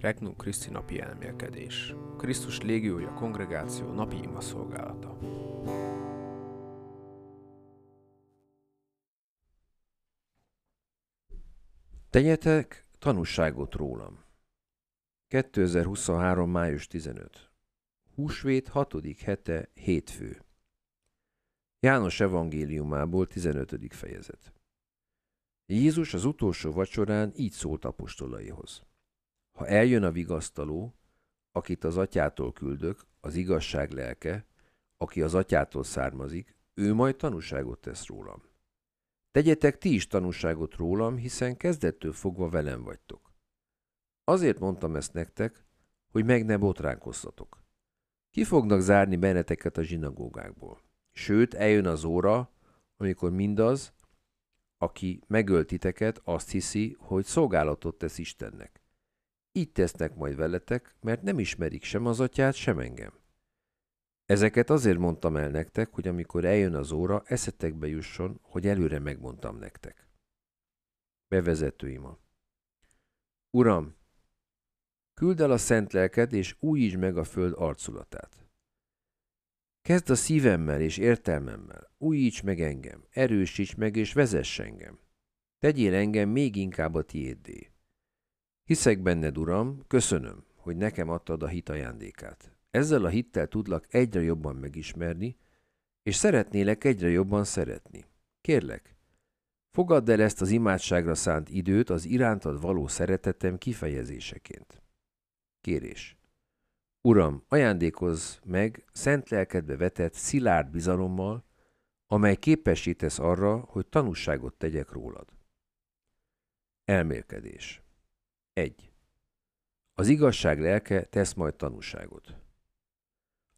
Regnum Christi napi elmélkedés. Krisztus légiója kongregáció napi ima szolgálata. Tegyetek tanúságot rólam. 2023. május 15. Húsvét 6. hete, hétfő. János evangéliumából 15. fejezet. Jézus az utolsó vacsorán így szólt apostolaihoz. Ha eljön a vigasztaló, akit az atyától küldök, az igazság lelke, aki az atyától származik, ő majd tanúságot tesz rólam. Tegyetek ti is tanúságot rólam, hiszen kezdettől fogva velem vagytok. Azért mondtam ezt nektek, hogy meg ne botránkoztatok. Ki fognak zárni benneteket a zsinagógákból? Sőt, eljön az óra, amikor mindaz, aki megölt titeket, azt hiszi, hogy szolgálatot tesz Istennek. Így tesznek majd veletek, mert nem ismerik sem az atyát, sem engem. Ezeket azért mondtam el nektek, hogy amikor eljön az óra, eszetekbe jusson, hogy előre megmondtam nektek. Bevezető ima. Uram, küld el a szent lelked, és újítsd meg a föld arculatát. Kezd a szívemmel és értelmemmel, újíts meg engem, erősíts meg és vezess engem. Tegyél engem még inkább a tiéddé. Hiszek benned, Uram, köszönöm, hogy nekem adtad a hit ajándékát. Ezzel a hittel tudlak egyre jobban megismerni, és szeretnélek egyre jobban szeretni. Kérlek, fogadd el ezt az imádságra szánt időt az irántad való szeretetem kifejezéseként. Kérés. Uram, ajándékozz meg szent lelkedbe vetett szilárd bizalommal, amely képesítesz arra, hogy tanúságot tegyek rólad. Elmélkedés 1. Az igazság lelke tesz majd tanúságot.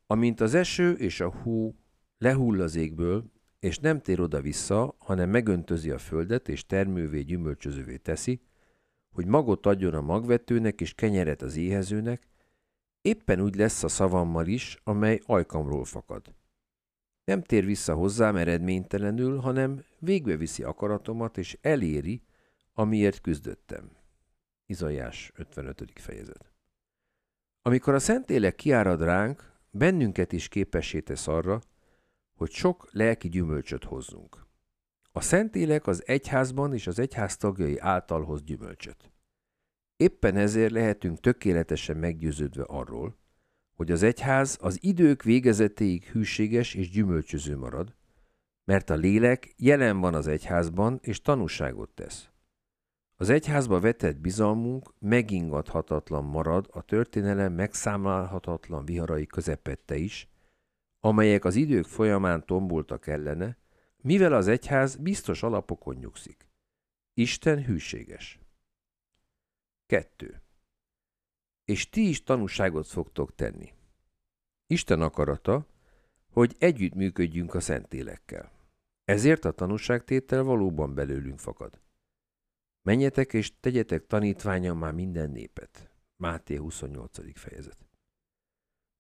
Amint az eső és a hú lehull az égből, és nem tér oda-vissza, hanem megöntözi a földet, és termővé gyümölcsözővé teszi, hogy magot adjon a magvetőnek és kenyeret az éhezőnek, éppen úgy lesz a szavammal is, amely ajkamról fakad. Nem tér vissza hozzám eredménytelenül, hanem végbeviszi akaratomat, és eléri, amiért küzdöttem. Izajás 55. fejezet. Amikor a Szentlélek kiárad ránk, bennünket is képessé tesz arra, hogy sok lelki gyümölcsöt hozzunk. A Szentlélek az egyházban és az egyház tagjai által hoz gyümölcsöt. Éppen ezért lehetünk tökéletesen meggyőződve arról, hogy az egyház az idők végezetéig hűséges és gyümölcsöző marad, mert a lélek jelen van az egyházban és tanúságot tesz. Az egyházba vetett bizalmunk megingathatatlan marad a történelem megszámlálhatatlan viharai közepette is, amelyek az idők folyamán tomboltak ellene, mivel az egyház biztos alapokon nyugszik. Isten hűséges. 2. És ti is tanúságot fogtok tenni. Isten akarata, hogy együtt működjünk a Szentélekkel. Ezért a tanúságtétel valóban belőlünk fakad. Menjetek és tegyetek tanítványom már minden népet. Máté 28. fejezet.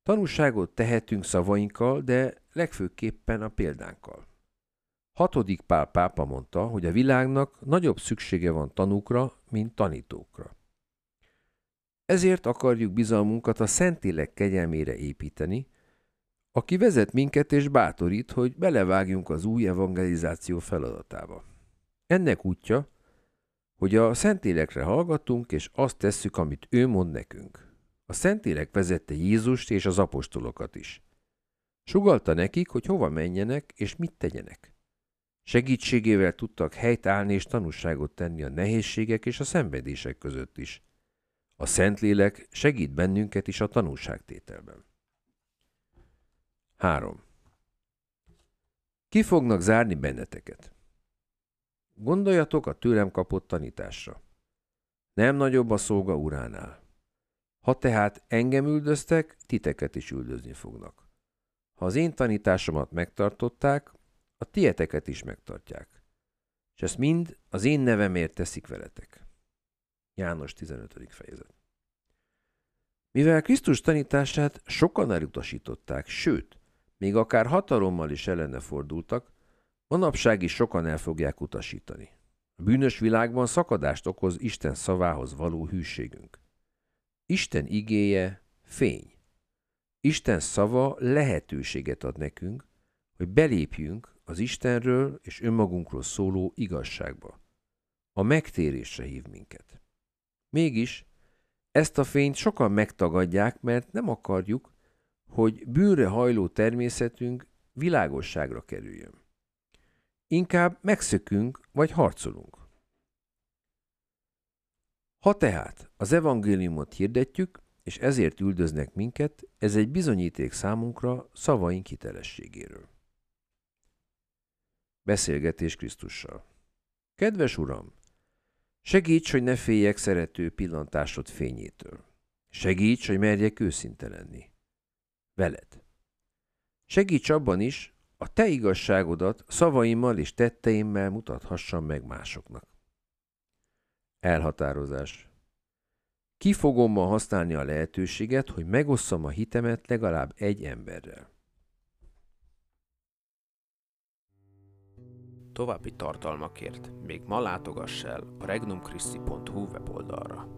Tanúságot tehetünk szavainkkal, de legfőképpen a példánkkal. Hatodik Pál pápa mondta, hogy a világnak nagyobb szüksége van tanúkra, mint tanítókra. Ezért akarjuk bizalmunkat a Szentélek kegyelmére építeni, aki vezet minket és bátorít, hogy belevágjunk az új evangelizáció feladatába. Ennek útja, hogy a Szentélekre hallgatunk, és azt tesszük, amit ő mond nekünk. A Szentélek vezette Jézust és az apostolokat is. Sugalta nekik, hogy hova menjenek és mit tegyenek. Segítségével tudtak helyt állni és tanúságot tenni a nehézségek és a szenvedések között is. A Szentlélek segít bennünket is a tanúságtételben. 3. Ki fognak zárni benneteket? Gondoljatok a tőlem kapott tanításra. Nem nagyobb a szolga uránál. Ha tehát engem üldöztek, titeket is üldözni fognak. Ha az én tanításomat megtartották, a tieteket is megtartják. És ezt mind az én nevemért teszik veletek. János 15. fejezet. Mivel Krisztus tanítását sokan elutasították, sőt, még akár hatalommal is ellene fordultak, Manapság is sokan el fogják utasítani. A bűnös világban szakadást okoz Isten szavához való hűségünk. Isten igéje fény. Isten szava lehetőséget ad nekünk, hogy belépjünk az Istenről és önmagunkról szóló igazságba. A megtérésre hív minket. Mégis ezt a fényt sokan megtagadják, mert nem akarjuk, hogy bűnre hajló természetünk világosságra kerüljön. Inkább megszökünk vagy harcolunk. Ha tehát az evangéliumot hirdetjük, és ezért üldöznek minket, ez egy bizonyíték számunkra szavaink hitelességéről. Beszélgetés Krisztussal Kedves Uram! Segíts, hogy ne féljek szerető pillantásod fényétől. Segíts, hogy merjek őszinte lenni. Veled. Segíts abban is, a te igazságodat szavaimmal és tetteimmel mutathassam meg másoknak. Elhatározás. Ki fogom ma használni a lehetőséget, hogy megosszam a hitemet legalább egy emberrel. További tartalmakért még ma látogass el a regnumchristi.hu weboldalra.